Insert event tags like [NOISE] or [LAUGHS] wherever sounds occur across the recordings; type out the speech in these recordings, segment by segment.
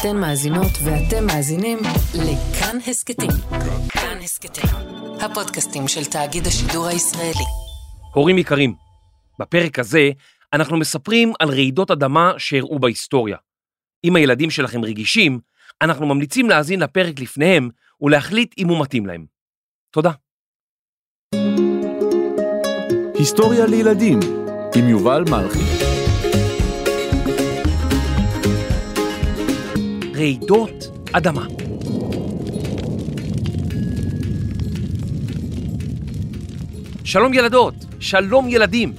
אתן מאזינות ואתם מאזינים לכאן הסכתים. כאן הסכתים, הפודקאסטים של תאגיד השידור הישראלי. הורים יקרים, בפרק הזה אנחנו מספרים על רעידות אדמה שאירעו בהיסטוריה. אם הילדים שלכם רגישים, אנחנו ממליצים להאזין לפרק לפניהם ולהחליט אם הוא מתאים להם. תודה. היסטוריה לילדים עם יובל מלכי. רעידות אדמה. שלום ילדות, שלום ילדים.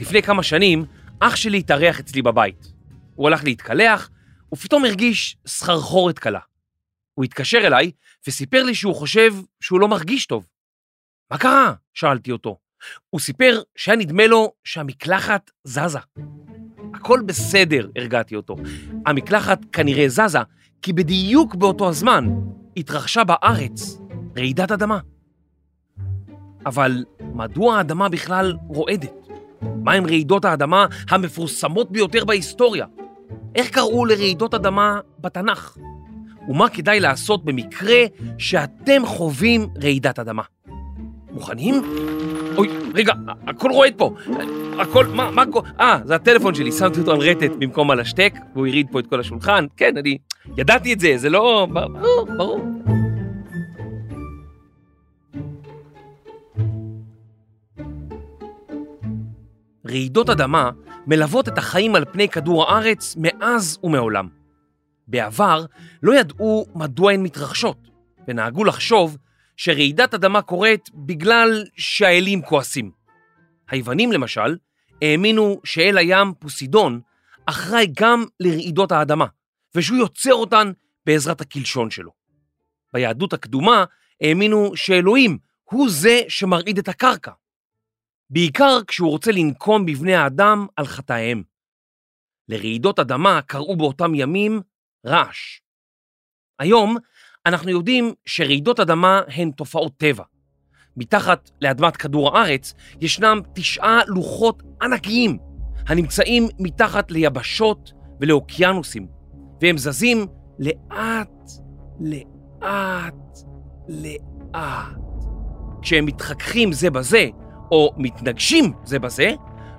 לפני כמה שנים אח שלי התארח אצלי בבית. הוא הלך להתקלח ופתאום הרגיש סחרחורת קלה. הוא התקשר אליי וסיפר לי שהוא חושב שהוא לא מרגיש טוב. מה קרה? שאלתי אותו. הוא סיפר שהיה נדמה לו שהמקלחת זזה. הכל בסדר, הרגעתי אותו. המקלחת כנראה זזה, כי בדיוק באותו הזמן התרחשה בארץ רעידת אדמה. אבל מדוע האדמה בכלל רועדת? מהם רעידות האדמה המפורסמות ביותר בהיסטוריה? איך קראו לרעידות אדמה בתנ"ך? ומה כדאי לעשות במקרה שאתם חווים רעידת אדמה? מוכנים? אוי, רגע, הכל רועד פה. הכל, מה, מה, אה, זה הטלפון שלי, שמתי אותו על רטט במקום על השטק, והוא הריד פה את כל השולחן. כן, אני ידעתי את זה, זה לא... ברור, ברור. רעידות אדמה מלוות את החיים על פני כדור הארץ מאז ומעולם. בעבר לא ידעו מדוע הן מתרחשות, ונהגו לחשוב שרעידת אדמה קורית בגלל שהאלים כועסים. היוונים למשל האמינו שאל הים פוסידון אחראי גם לרעידות האדמה, ושהוא יוצר אותן בעזרת הקלשון שלו. ביהדות הקדומה האמינו שאלוהים הוא זה שמרעיד את הקרקע, בעיקר כשהוא רוצה לנקום בבני האדם על חטאיהם. לרעידות אדמה קראו באותם ימים רעש. היום אנחנו יודעים שרעידות אדמה הן תופעות טבע. מתחת לאדמת כדור הארץ ישנם תשעה לוחות ענקיים הנמצאים מתחת ליבשות ולאוקיינוסים, והם זזים לאט, לאט, לאט. כשהם מתחככים זה בזה, או מתנגשים זה בזה,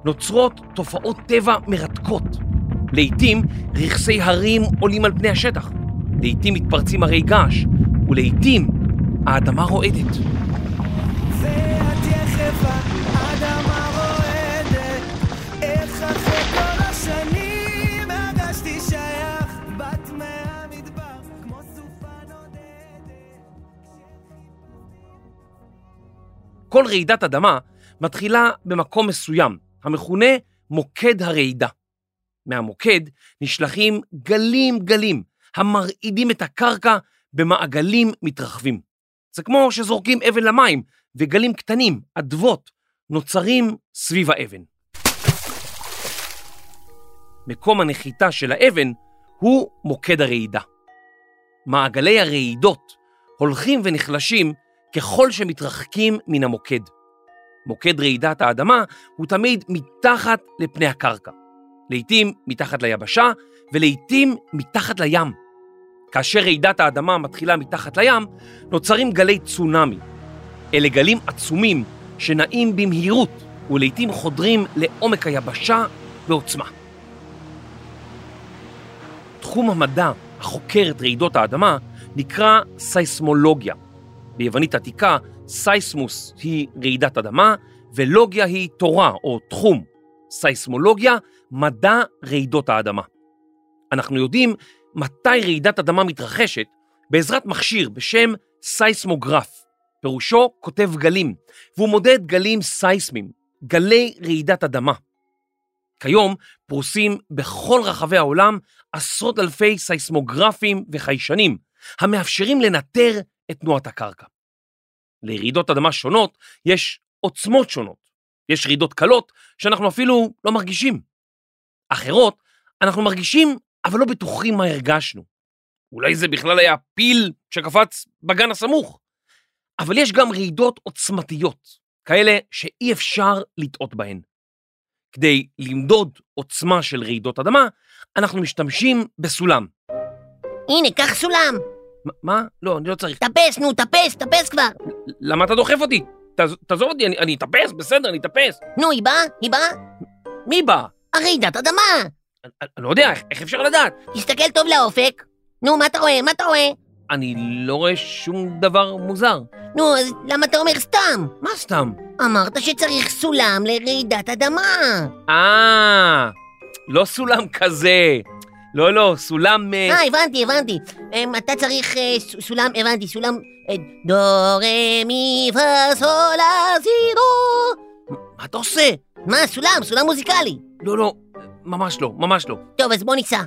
נוצרות תופעות טבע מרתקות. לעתים רכסי הרים עולים על פני השטח, לעתים מתפרצים הרי געש, ולעתים האדמה רועדת. כל רעידת אדמה מתחילה במקום מסוים, המכונה מוקד הרעידה. מהמוקד נשלחים גלים גלים המרעידים את הקרקע במעגלים מתרחבים. זה כמו שזורקים אבן למים וגלים קטנים, אדוות, נוצרים סביב האבן. מקום הנחיתה של האבן הוא מוקד הרעידה. מעגלי הרעידות הולכים ונחלשים ככל שמתרחקים מן המוקד. מוקד רעידת האדמה הוא תמיד מתחת לפני הקרקע. לעתים מתחת ליבשה ולעתים מתחת לים. כאשר רעידת האדמה מתחילה מתחת לים, נוצרים גלי צונאמי. אלה גלים עצומים שנעים במהירות ולעיתים חודרים לעומק היבשה בעוצמה. תחום המדע החוקר את רעידות האדמה נקרא סייסמולוגיה. ביוונית עתיקה, סייסמוס היא רעידת אדמה ולוגיה היא תורה או תחום. סייסמולוגיה, מדע רעידות האדמה. אנחנו יודעים מתי רעידת אדמה מתרחשת בעזרת מכשיר בשם סייסמוגרף. פירושו כותב גלים, והוא מודד גלים סייסמיים, גלי רעידת אדמה. כיום פרוסים בכל רחבי העולם עשרות אלפי סייסמוגרפים וחיישנים, המאפשרים לנטר את תנועת הקרקע. לרעידות אדמה שונות יש עוצמות שונות. יש רעידות קלות שאנחנו אפילו לא מרגישים. אחרות אנחנו מרגישים אבל לא בטוחים מה הרגשנו. אולי זה בכלל היה פיל שקפץ בגן הסמוך. אבל יש גם רעידות עוצמתיות, כאלה שאי אפשר לטעות בהן. כדי למדוד עוצמה של רעידות אדמה, אנחנו משתמשים בסולם. הנה, קח סולם. מה- מה? לא, אני לא צריך. טפס, נו, טפס, טפס כבר. למה אתה דוחף אותי? תעז- תעזוב אותי, אני- אני אטפס, בסדר, אני אטפס. נו, היא באה? היא באה? מי בא? הרעידת אדמה. אני לא יודע, איך- אפשר לדעת? תסתכל טוב לאופק. נו, מה אתה רואה? מה אתה רואה? אני לא רואה שום דבר מוזר. נו, אז למה אתה אומר סתם? מה סתם? אמרת שצריך סולם לרעידת אדמה. אה, לא סולם כזה. לא, לא, סולם... אה, אה, הבנתי, הבנתי. אמ, אתה צריך אה, סולם, הבנתי, סולם... דו, רה, מי, פה, סול. מה אתה עושה? מה, סולם, סולם מוזיקלי. לא, לא, ממש לא, ממש לא. טוב, אז בוא ניסע.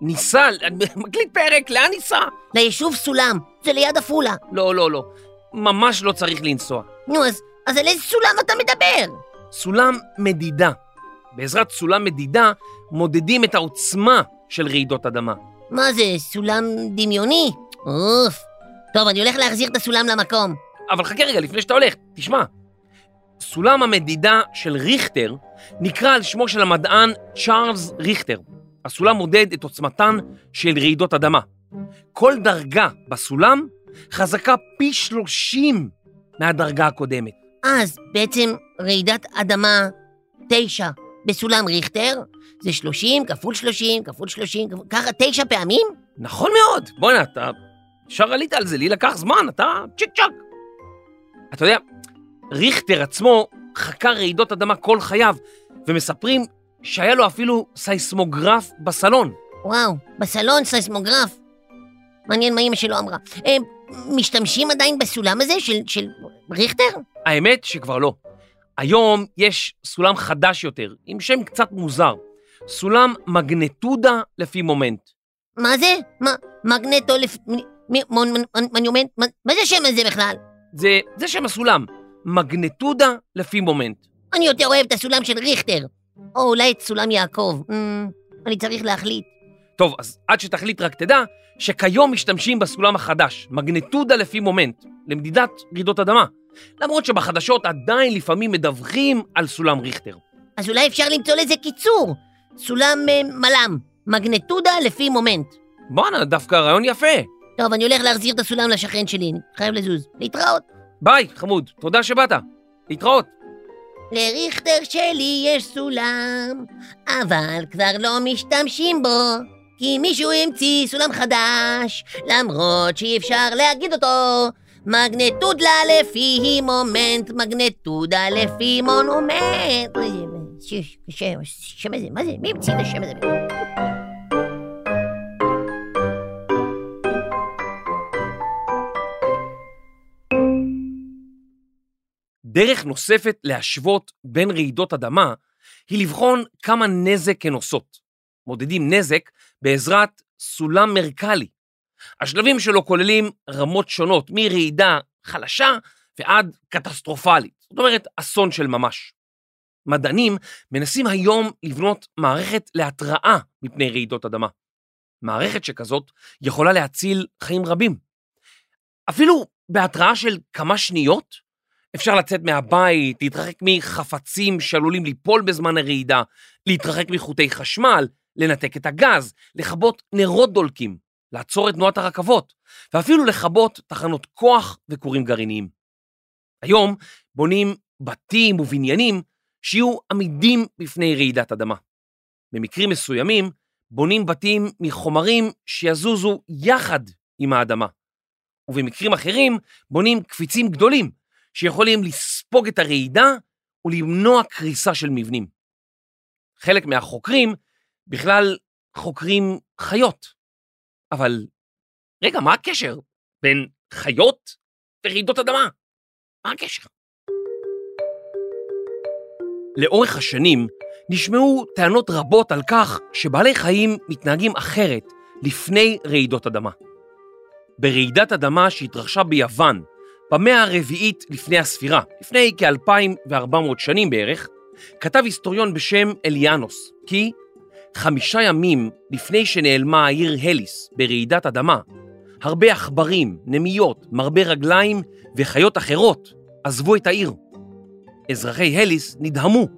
ניסה, אני מקליט פרק, לאן ניסה? ליישוב סולם, זה ליד עפולה. לא, לא, לא. ממש לא צריך לנסוע. נו, אז, אז על איזה סולם אתה מדבר? סולם מדידה. בעזרת סולם מדידה מודדים את העוצמה של רעידות אדמה. מה זה, סולם דמיוני? אוף. טוב, אני הולך להחזיר את הסולם למקום. אבל חכה רגע, לפני שאתה הולך, תשמע. סולם המדידה של ריכטר נקרא על שמו של המדען צ'ארלס ריכטר. הסולם מודד את עוצמתן של רעידות אדמה. כל דרגה בסולם חזקה פי 30 מהדרגה הקודמת. אז בעצם רעידת אדמה 9 בסולם ריכטר זה 30 כפול 30 כפול 30, כפול... ככה תשע פעמים? נכון מאוד. בוא'נה, אתה ישר עלית על זה, לי לקח זמן, אתה צ'יק צ'אק. אתה יודע, ריכטר עצמו חקר רעידות אדמה כל חייו, ומספרים שהיה לו אפילו סייסמוגרף בסלון. וואו, בסלון סייסמוגרף. מעניין מה אמא שלו אמרה. הם משתמשים עדיין בסולם הזה של, של ריכטר? האמת שכבר לא. היום יש סולם חדש יותר, עם שם קצת מוזר. סולם מגנטודה לפי מומנט. מה זה? מה, מגנטו לפ... מ- מ- מונ- מונ- מונומנט? מה זה השם הזה בכלל? זה, זה שם הסולם, מגנטודה לפי מומנט. אני יותר אוהב את הסולם של ריכטר. או אולי את סולם יעקב. אמ, אני צריך להחליט. טוב, אז עד שתחליט רק תדע שכיום משתמשים בסולם החדש, מגנטודה לפי מומנט, למדידת רעידות אדמה. למרות שבחדשות עדיין לפעמים מדווחים על סולם ריכטר. אז אולי אפשר למצוא לזה קיצור. סולם אה, מל"ם, מגנטודה לפי מומנט. בואנה, דווקא רעיון יפה. טוב, אני הולך להחזיר את הסולם לשכן שלי, אני חייב לזוז. להתראות. ביי, חמוד, תודה שבאת. להתראות. לריכטר שלי יש סולם, אבל כבר לא משתמשים בו, כי מישהו המציא סולם חדש, למרות שאי אפשר להגיד אותו. מגנטודה לפי מומנט, מגנטודה לפי מונומנט. אוי, ש- ש- השם הזה, מה זה? מי המציא את השם הזה? דרך נוספת להשוות בין רעידות אדמה היא לבחון כמה נזק הן עושות. מודדים נזק בעזרת סולם מרקלי. השלבים שלו כוללים רמות שונות, מרעידה חלשה ועד קטסטרופלית, זאת אומרת אסון של ממש. מדענים מנסים היום לבנות מערכת להתראה מפני רעידות אדמה. מערכת שכזאת יכולה להציל חיים רבים. אפילו בהתראה של כמה שניות, אפשר לצאת מהבית, להתרחק מחפצים שעלולים ליפול בזמן הרעידה, להתרחק מחוטי חשמל, לנתק את הגז, לכבות נרות דולקים, לעצור את תנועת הרכבות, ואפילו לכבות תחנות כוח וכורים גרעיניים. היום בונים בתים ובניינים שיהיו עמידים בפני רעידת אדמה. במקרים מסוימים בונים בתים מחומרים שיזוזו יחד עם האדמה. ובמקרים אחרים בונים קפיצים גדולים שיכולים לספוג את הרעידה ולמנוע קריסה של מבנים. חלק מהחוקרים בכלל חוקרים חיות. אבל רגע, מה הקשר בין חיות ורעידות אדמה? מה הקשר? לאורך השנים נשמעו טענות רבות על כך שבעלי חיים מתנהגים אחרת לפני רעידות אדמה. ברעידת אדמה שהתרחשה ביוון במאה הרביעית לפני הספירה, לפני כ-2400 שנים בערך, כתב היסטוריון בשם אליאנוס כי חמישה ימים לפני שנעלמה העיר הליס ברעידת אדמה, הרבה עכברים, נמיות, מרבה רגליים וחיות אחרות עזבו את העיר. אזרחי הליס נדהמו,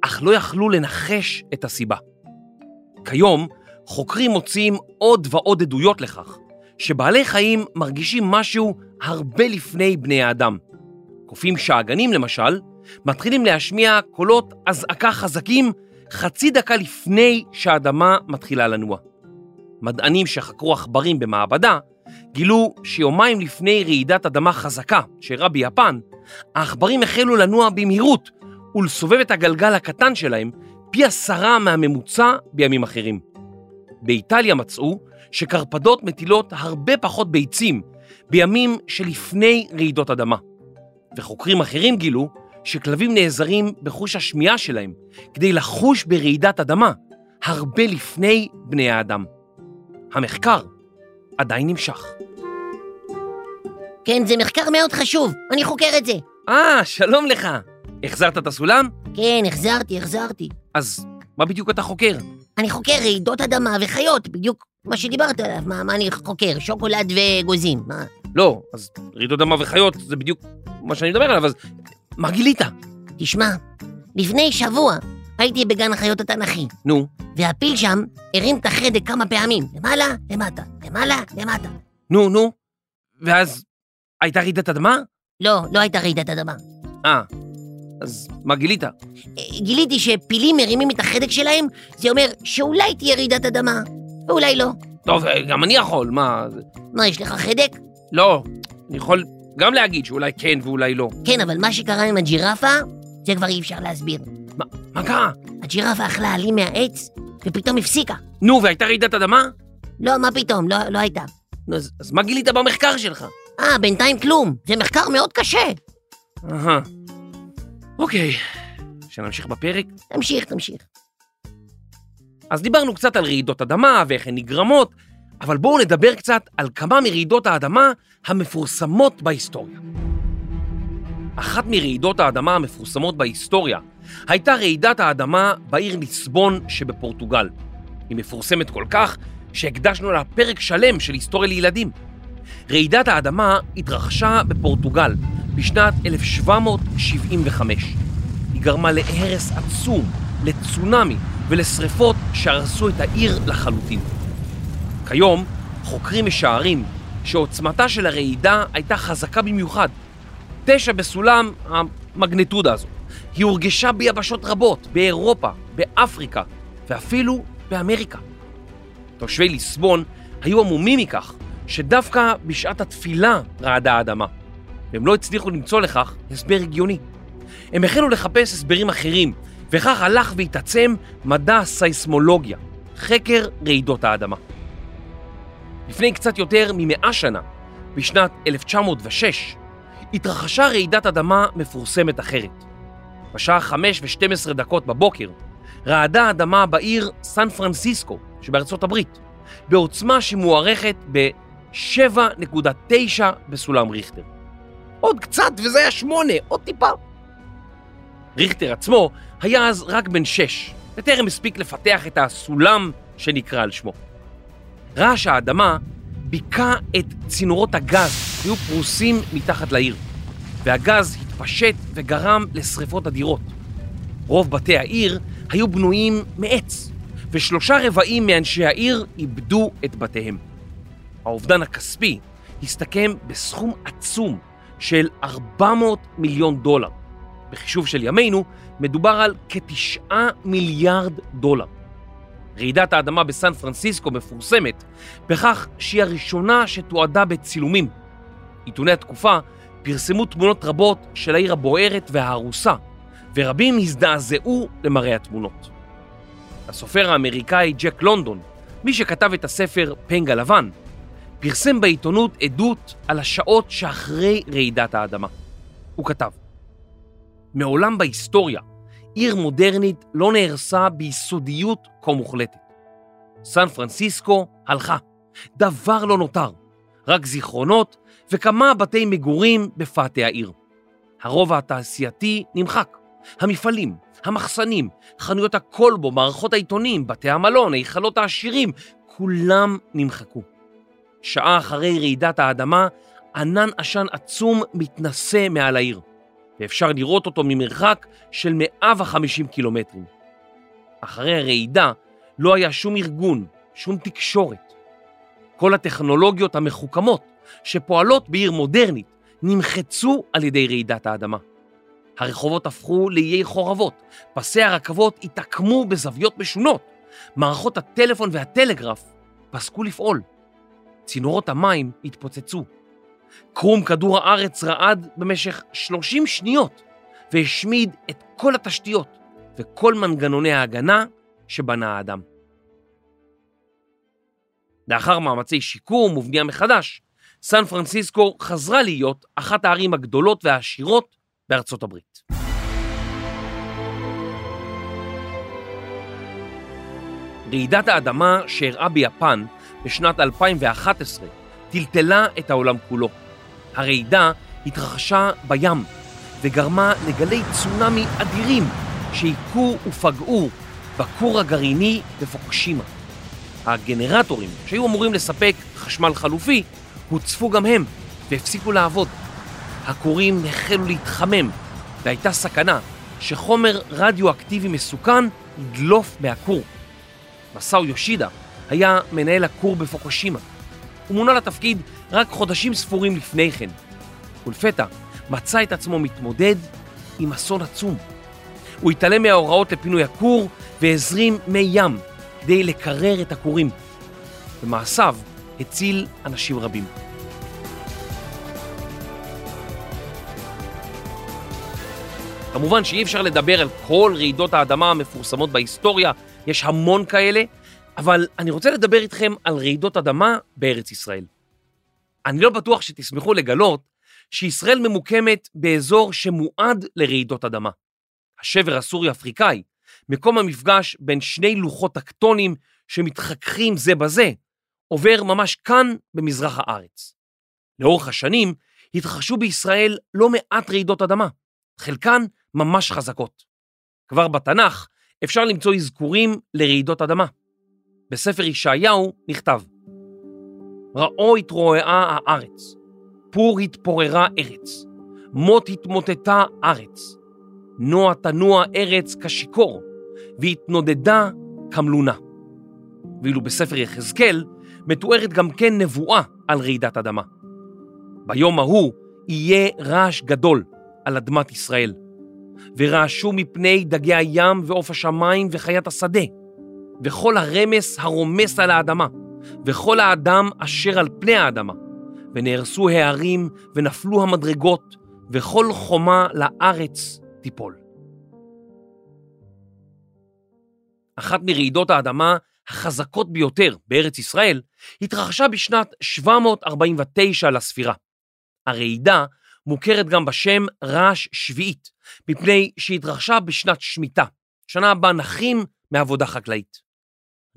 אך לא יכלו לנחש את הסיבה. כיום חוקרים מוצאים עוד ועוד עדויות לכך שבעלי חיים מרגישים משהו הרבה לפני בני האדם. קופים שאגנים למשל, מתחילים להשמיע קולות אזעקה חזקים חצי דקה לפני שהאדמה מתחילה לנוע. מדענים שחקרו עכברים במעבדה גילו שיומיים לפני רעידת אדמה חזקה שאירעה ביפן, העכברים החלו לנוע במהירות ולסובב את הגלגל הקטן שלהם פי עשרה מהממוצע בימים אחרים. באיטליה מצאו שקרפדות מטילות הרבה פחות ביצים בימים שלפני רעידות אדמה. וחוקרים אחרים גילו שכלבים נעזרים בחוש השמיעה שלהם כדי לחוש ברעידת אדמה הרבה לפני בני האדם. המחקר עדיין נמשך. כן, זה מחקר מאוד חשוב, אני חוקר את זה. אה, שלום לך. החזרת את הסולם? כן, החזרתי, החזרתי. אז מה בדיוק אתה חוקר? אני חוקר רעידות אדמה וחיות, בדיוק מה שדיברת עליו. מה, מה אני חוקר? שוקולד וגוזים, מה? לא, אז רעידות אדמה וחיות זה בדיוק מה שאני מדבר עליו, אז מה גילית? תשמע, לפני שבוע הייתי בגן החיות התנ"כי, נו, והפיל שם הרים את החדק כמה פעמים, למעלה, למטה, למעלה, למטה. נו, נו. ואז הייתה רעידת אדמה? לא, לא הייתה רעידת אדמה. אה, אז מה גילית? אה, גיליתי שפילים מרימים את החדק שלהם, זה אומר שאולי תהיה רעידת אדמה, ואולי לא. טוב, גם אני יכול, מה... מה, יש לך חדק? לא, אני יכול גם להגיד שאולי כן ואולי לא. כן, אבל מה שקרה עם הג'ירפה, זה כבר אי אפשר להסביר. מה, מה קרה? הג'ירפה אכלה עלים מהעץ, ופתאום הפסיקה. נו, והייתה רעידת אדמה? לא, מה פתאום, לא, לא הייתה. נו, אז, אז מה גילית במחקר שלך? אה, בינתיים כלום. זה מחקר מאוד קשה. אהה. אוקיי, שנמשיך בפרק? תמשיך, תמשיך. אז דיברנו קצת על רעידות אדמה ואיך הן נגרמות, אבל בואו נדבר קצת על כמה מרעידות האדמה המפורסמות בהיסטוריה. אחת מרעידות האדמה המפורסמות בהיסטוריה הייתה רעידת האדמה בעיר ליסבון שבפורטוגל. היא מפורסמת כל כך שהקדשנו לה פרק שלם של היסטוריה לילדים. רעידת האדמה התרחשה בפורטוגל בשנת 1775. היא גרמה להרס עצום, לצונאמי ולשרפות שהרסו את העיר לחלוטין. כיום חוקרים משערים שעוצמתה של הרעידה הייתה חזקה במיוחד. תשע בסולם המגנטודה הזו. היא הורגשה ביבשות רבות, באירופה, באפריקה ואפילו באמריקה. תושבי ליסבון היו עמומים מכך שדווקא בשעת התפילה רעדה האדמה, והם לא הצליחו למצוא לכך הסבר הגיוני. הם החלו לחפש הסברים אחרים, וכך הלך והתעצם מדע הסייסמולוגיה, חקר רעידות האדמה. לפני קצת יותר ממאה שנה, בשנת 1906, התרחשה רעידת אדמה מפורסמת אחרת. בשעה 5 ו-12 דקות בבוקר, רעדה האדמה בעיר סן פרנסיסקו שבארצות הברית, בעוצמה שמוערכת ב-7.9 בסולם ריכטר. עוד קצת וזה היה 8, עוד טיפה. ריכטר עצמו היה אז רק בן 6, וטרם הספיק לפתח את הסולם שנקרא על שמו. רעש האדמה ביכה את צינורות הגז שהיו פרוסים מתחת לעיר, והגז התפשט וגרם לשרפות אדירות. רוב בתי העיר היו בנויים מעץ, ושלושה רבעים מאנשי העיר איבדו את בתיהם. האובדן הכספי הסתכם בסכום עצום של 400 מיליון דולר. בחישוב של ימינו מדובר על כתשעה מיליארד דולר. רעידת האדמה בסן פרנסיסקו מפורסמת בכך שהיא הראשונה שתועדה בצילומים. עיתוני התקופה פרסמו תמונות רבות של העיר הבוערת וההרוסה, ורבים הזדעזעו למראה התמונות. הסופר האמריקאי ג'ק לונדון, מי שכתב את הספר פנג הלבן, פרסם בעיתונות עדות על השעות שאחרי רעידת האדמה. הוא כתב: מעולם בהיסטוריה עיר מודרנית לא נהרסה ביסודיות כה מוחלטת. סן פרנסיסקו הלכה, דבר לא נותר, רק זיכרונות וכמה בתי מגורים בפאתי העיר. הרובע התעשייתי נמחק, המפעלים, המחסנים, חנויות הכלבו, מערכות העיתונים, בתי המלון, היכלות העשירים, כולם נמחקו. שעה אחרי רעידת האדמה, ענן עשן עצום מתנשא מעל העיר. ואפשר לראות אותו ממרחק של 150 קילומטרים. אחרי הרעידה לא היה שום ארגון, שום תקשורת. כל הטכנולוגיות המחוכמות שפועלות בעיר מודרנית נמחצו על ידי רעידת האדמה. הרחובות הפכו לאיי חורבות, פסי הרכבות התעקמו בזוויות משונות, מערכות הטלפון והטלגרף פסקו לפעול, צינורות המים התפוצצו. קרום כדור הארץ רעד במשך 30 שניות והשמיד את כל התשתיות וכל מנגנוני ההגנה שבנה האדם. לאחר מאמצי שיקום ובנייה מחדש, סן פרנסיסקו חזרה להיות אחת הערים הגדולות והעשירות בארצות הברית. רעידת האדמה שאירעה ביפן בשנת 2011 טלטלה את העולם כולו. הרעידה התרחשה בים וגרמה לגלי צונאמי אדירים שהיכו ופגעו בכור הגרעיני בפוקשימה. הגנרטורים שהיו אמורים לספק חשמל חלופי הוצפו גם הם והפסיקו לעבוד. הכורים החלו להתחמם והייתה סכנה שחומר רדיואקטיבי מסוכן ידלוף מהכור. מסאו יושידה היה מנהל הכור בפוקושימה. הוא מונה לתפקיד רק חודשים ספורים לפני כן, ולפתע מצא את עצמו מתמודד עם אסון עצום. הוא התעלם מההוראות לפינוי הכור והזרים מי ים כדי לקרר את הכורים. במעשיו הציל אנשים רבים. כמובן שאי אפשר לדבר על כל רעידות האדמה המפורסמות בהיסטוריה, יש המון כאלה, אבל אני רוצה לדבר איתכם על רעידות אדמה בארץ ישראל. אני לא בטוח שתשמחו לגלות שישראל ממוקמת באזור שמועד לרעידות אדמה. השבר הסורי-אפריקאי, מקום המפגש בין שני לוחות טקטונים שמתחככים זה בזה, עובר ממש כאן במזרח הארץ. לאורך השנים התרחשו בישראל לא מעט רעידות אדמה, חלקן ממש חזקות. כבר בתנ"ך אפשר למצוא אזכורים לרעידות אדמה. בספר ישעיהו נכתב: ראו התרועעה הארץ, פור התפוררה ארץ, מות התמוטטה ארץ, נוע תנוע ארץ כשיכור, והתנודדה כמלונה. ואילו בספר יחזקאל מתוארת גם כן נבואה על רעידת אדמה. ביום ההוא יהיה רעש גדול על אדמת ישראל, ורעשו מפני דגי הים ועוף השמיים וחיית השדה, וכל הרמס הרומס על האדמה, וכל האדם אשר על פני האדמה, ונהרסו הערים ונפלו המדרגות, וכל חומה לארץ תיפול. אחת מרעידות האדמה החזקות ביותר בארץ ישראל התרחשה בשנת 749 לספירה. הרעידה מוכרת גם בשם רעש שביעית, מפני שהתרחשה בשנת שמיטה, שנה בה נחים מעבודה חקלאית.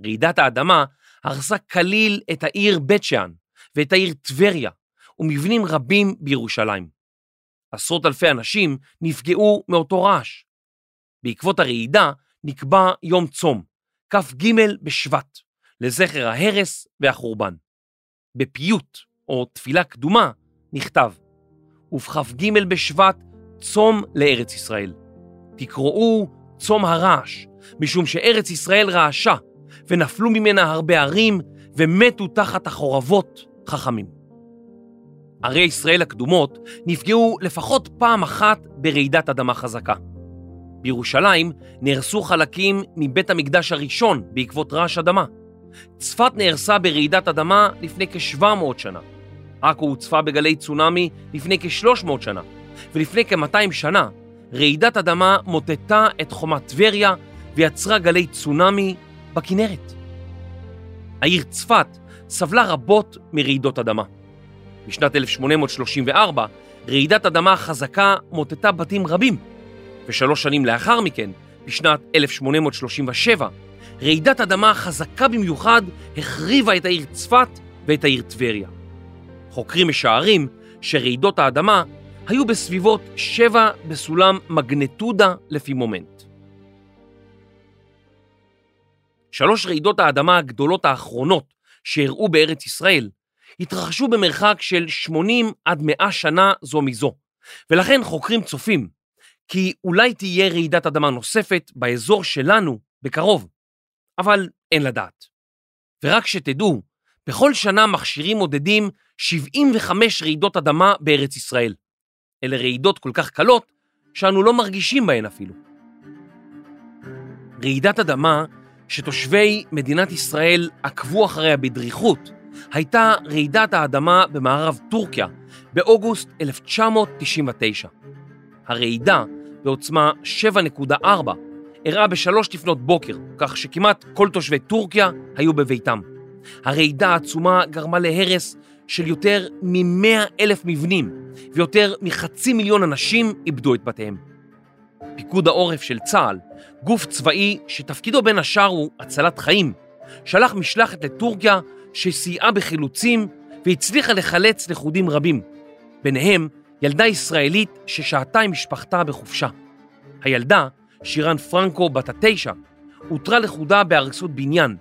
רעידת האדמה הרסה כליל את העיר בית שאן ואת העיר טבריה ומבנים רבים בירושלים. עשרות אלפי אנשים נפגעו מאותו רעש. בעקבות הרעידה נקבע יום צום, כ"ג בשבט, לזכר ההרס והחורבן. בפיוט, או תפילה קדומה, נכתב ובכ"ג בשבט צום לארץ ישראל. תקראו צום הרעש, משום שארץ ישראל רעשה, ונפלו ממנה הרבה ערים, ומתו תחת החורבות חכמים. ערי ישראל הקדומות נפגעו לפחות פעם אחת ברעידת אדמה חזקה. בירושלים נהרסו חלקים מבית המקדש הראשון בעקבות רעש אדמה. צפת נהרסה ברעידת אדמה לפני כ-700 שנה. עכו הוצפה בגלי צונאמי לפני כ-300 שנה, ולפני כ-200 שנה רעידת אדמה מוטטה את חומת טבריה ויצרה גלי צונאמי בכנרת. העיר צפת סבלה רבות מרעידות אדמה. בשנת 1834 רעידת אדמה חזקה מוטטה בתים רבים, ושלוש שנים לאחר מכן, בשנת 1837, רעידת אדמה חזקה במיוחד החריבה את העיר צפת ואת העיר טבריה. חוקרים משערים שרעידות האדמה היו בסביבות 7 בסולם מגנטודה לפי מומנט. שלוש רעידות האדמה הגדולות האחרונות שאירעו בארץ ישראל התרחשו במרחק של 80 עד 100 שנה זו מזו, ולכן חוקרים צופים כי אולי תהיה רעידת אדמה נוספת באזור שלנו בקרוב, אבל אין לדעת. ורק שתדעו, בכל שנה מכשירים מודדים 75 רעידות אדמה בארץ ישראל. אלה רעידות כל כך קלות, שאנו לא מרגישים בהן אפילו. רעידת אדמה שתושבי מדינת ישראל עקבו אחריה בדריכות, הייתה רעידת האדמה במערב טורקיה באוגוסט 1999. הרעידה בעוצמה 7.4 אירעה בשלוש לפנות בוקר, כך שכמעט כל תושבי טורקיה היו בביתם. הרעידה העצומה גרמה להרס של יותר מ-100 אלף מבנים, ויותר מחצי מיליון אנשים איבדו את בתיהם. פיקוד העורף של צה"ל, גוף צבאי שתפקידו בין השאר הוא הצלת חיים, שלח משלחת לטורקיה שסייעה בחילוצים והצליחה לחלץ לכודים רבים, ביניהם ילדה ישראלית ששהתה עם משפחתה בחופשה. הילדה, שירן פרנקו בת התשע, אותרה לכודה בהרסות בניין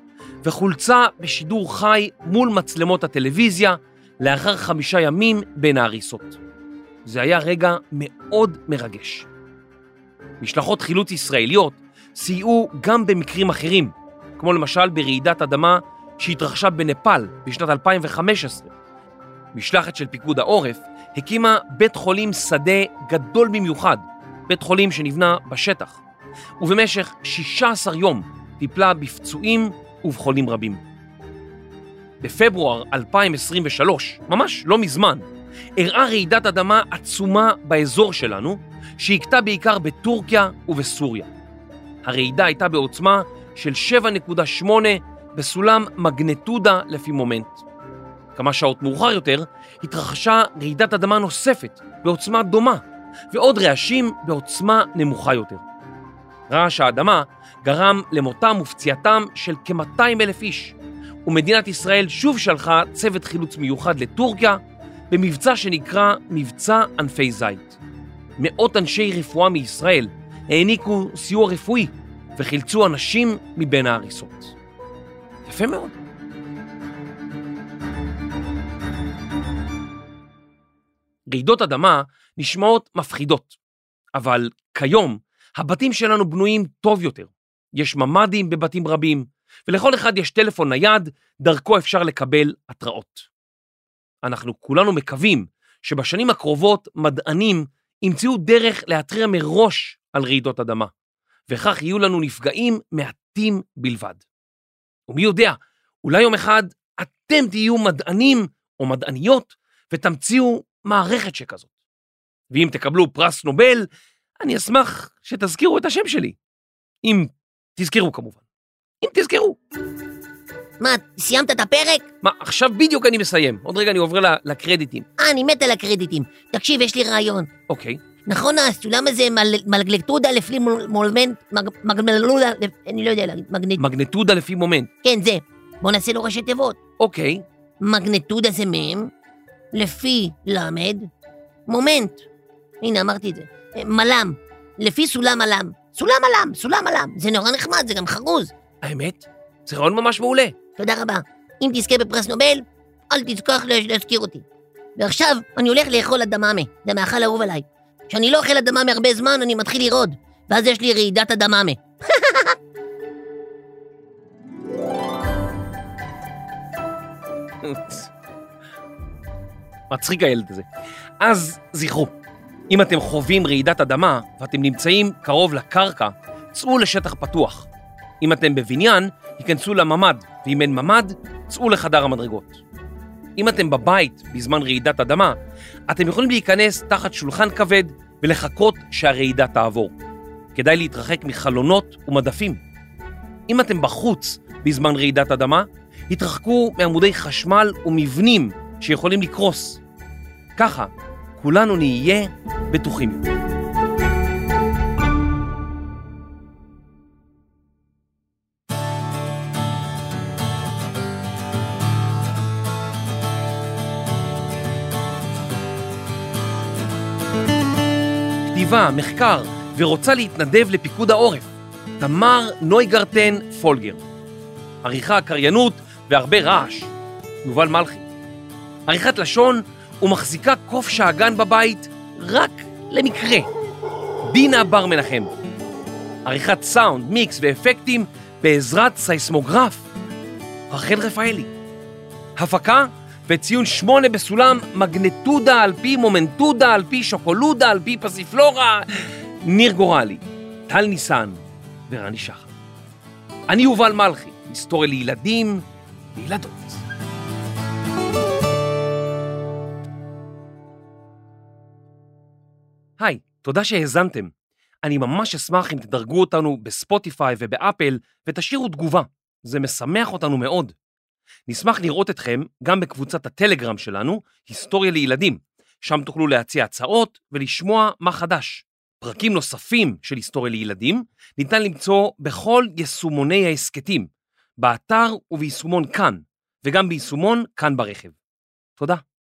וחולצה בשידור חי מול מצלמות הטלוויזיה לאחר חמישה ימים בין ההריסות. זה היה רגע מאוד מרגש. משלחות חילוץ ישראליות סייעו גם במקרים אחרים, כמו למשל ברעידת אדמה שהתרחשה בנפאל בשנת 2015. משלחת של פיקוד העורף הקימה בית חולים שדה גדול במיוחד, בית חולים שנבנה בשטח, ובמשך 16 יום טיפלה בפצועים ובחולים רבים. בפברואר 2023, ממש לא מזמן, אירעה רעידת אדמה עצומה באזור שלנו, שהכתה בעיקר בטורקיה ובסוריה. הרעידה הייתה בעוצמה של 7.8 בסולם מגנטודה לפי מומנט. כמה שעות מאוחר יותר התרחשה רעידת אדמה נוספת בעוצמה דומה, ועוד רעשים בעוצמה נמוכה יותר. רעש האדמה גרם למותם ופציעתם של כ-200 אלף איש, ומדינת ישראל שוב שלחה צוות חילוץ מיוחד לטורקיה במבצע שנקרא מבצע ענפי זית. מאות אנשי רפואה מישראל העניקו סיוע רפואי וחילצו אנשים מבין ההריסות. יפה מאוד. רעידות אדמה נשמעות מפחידות, אבל כיום הבתים שלנו בנויים טוב יותר. יש ממ"דים בבתים רבים, ולכל אחד יש טלפון נייד, דרכו אפשר לקבל התראות. אנחנו כולנו מקווים שבשנים הקרובות מדענים ימצאו דרך להתריע מראש על רעידות אדמה, וכך יהיו לנו נפגעים מעטים בלבד. ומי יודע, אולי יום אחד אתם תהיו מדענים או מדעניות ותמציאו מערכת שכזאת. ואם תקבלו פרס נובל, אני אשמח שתזכירו את השם שלי. אם תזכרו כמובן. אם תזכרו. מה, סיימת את הפרק? מה, עכשיו בדיוק אני מסיים. עוד רגע אני עובר לקרדיטים. אה, אני מת על הקרדיטים. תקשיב, יש לי רעיון. אוקיי. נכון הסולם הזה מלגלטודה לפי מולמנט, מגמלודה, אני לא יודע להגיד, מגנט... מגנטודה לפי מומנט. כן, זה. בוא נעשה לו ראשי תיבות. אוקיי. מגנטודה זה מ', לפי למד, מומנט. הנה, אמרתי את זה. מלם, לפי סולם מלם. סולם מלם, סולם מלם. זה נורא נחמד, זה גם חרוז. האמת? זה רעיון ממש מעולה. תודה רבה. אם תזכה בפרס נובל, אל תשכח להזכיר אותי. ועכשיו אני הולך לאכול אדממה, זה מאכל אהוב עליי. כשאני לא אוכל אדממה הרבה זמן, אני מתחיל לרעוד, ואז יש לי רעידת אדממה. [LAUGHS] מצחיק הילד הזה. אז זכרו, אם אתם חווים רעידת אדמה ואתם נמצאים קרוב לקרקע, צאו לשטח פתוח. אם אתם בבניין, היכנסו לממ"ד, ואם אין ממ"ד, צאו לחדר המדרגות. אם אתם בבית בזמן רעידת אדמה, אתם יכולים להיכנס תחת שולחן כבד ולחכות שהרעידה תעבור. כדאי להתרחק מחלונות ומדפים. אם אתם בחוץ בזמן רעידת אדמה, התרחקו מעמודי חשמל ומבנים שיכולים לקרוס. ככה, כולנו נהיה בטוחים יותר. כתיבה, מחקר, ורוצה להתנדב לפיקוד העורף. תמר נויגרטן פולגר. עריכה, קריינות והרבה רעש. יובל מלכי. עריכת לשון ומחזיקה קוף שאגן בבית רק למקרה. דינה בר מנחם. עריכת סאונד, מיקס ואפקטים בעזרת סייסמוגרף. רחל רפאלי. הפקה וציון שמונה בסולם מגנטודה על פי מומנטודה על פי שוקולודה על פי פסיפלורה, ניר גורלי, טל ניסן ורני שחר. אני יובל מלכי, היסטוריה לילדים וילדות. היי, תודה שהאזנתם. אני ממש אשמח אם תדרגו אותנו בספוטיפיי ובאפל ותשאירו תגובה, זה משמח אותנו מאוד. נשמח לראות אתכם גם בקבוצת הטלגרם שלנו, היסטוריה לילדים, שם תוכלו להציע הצעות ולשמוע מה חדש. פרקים נוספים של היסטוריה לילדים ניתן למצוא בכל יישומוני ההסכתים, באתר וביישומון כאן, וגם ביישומון כאן ברכב. תודה.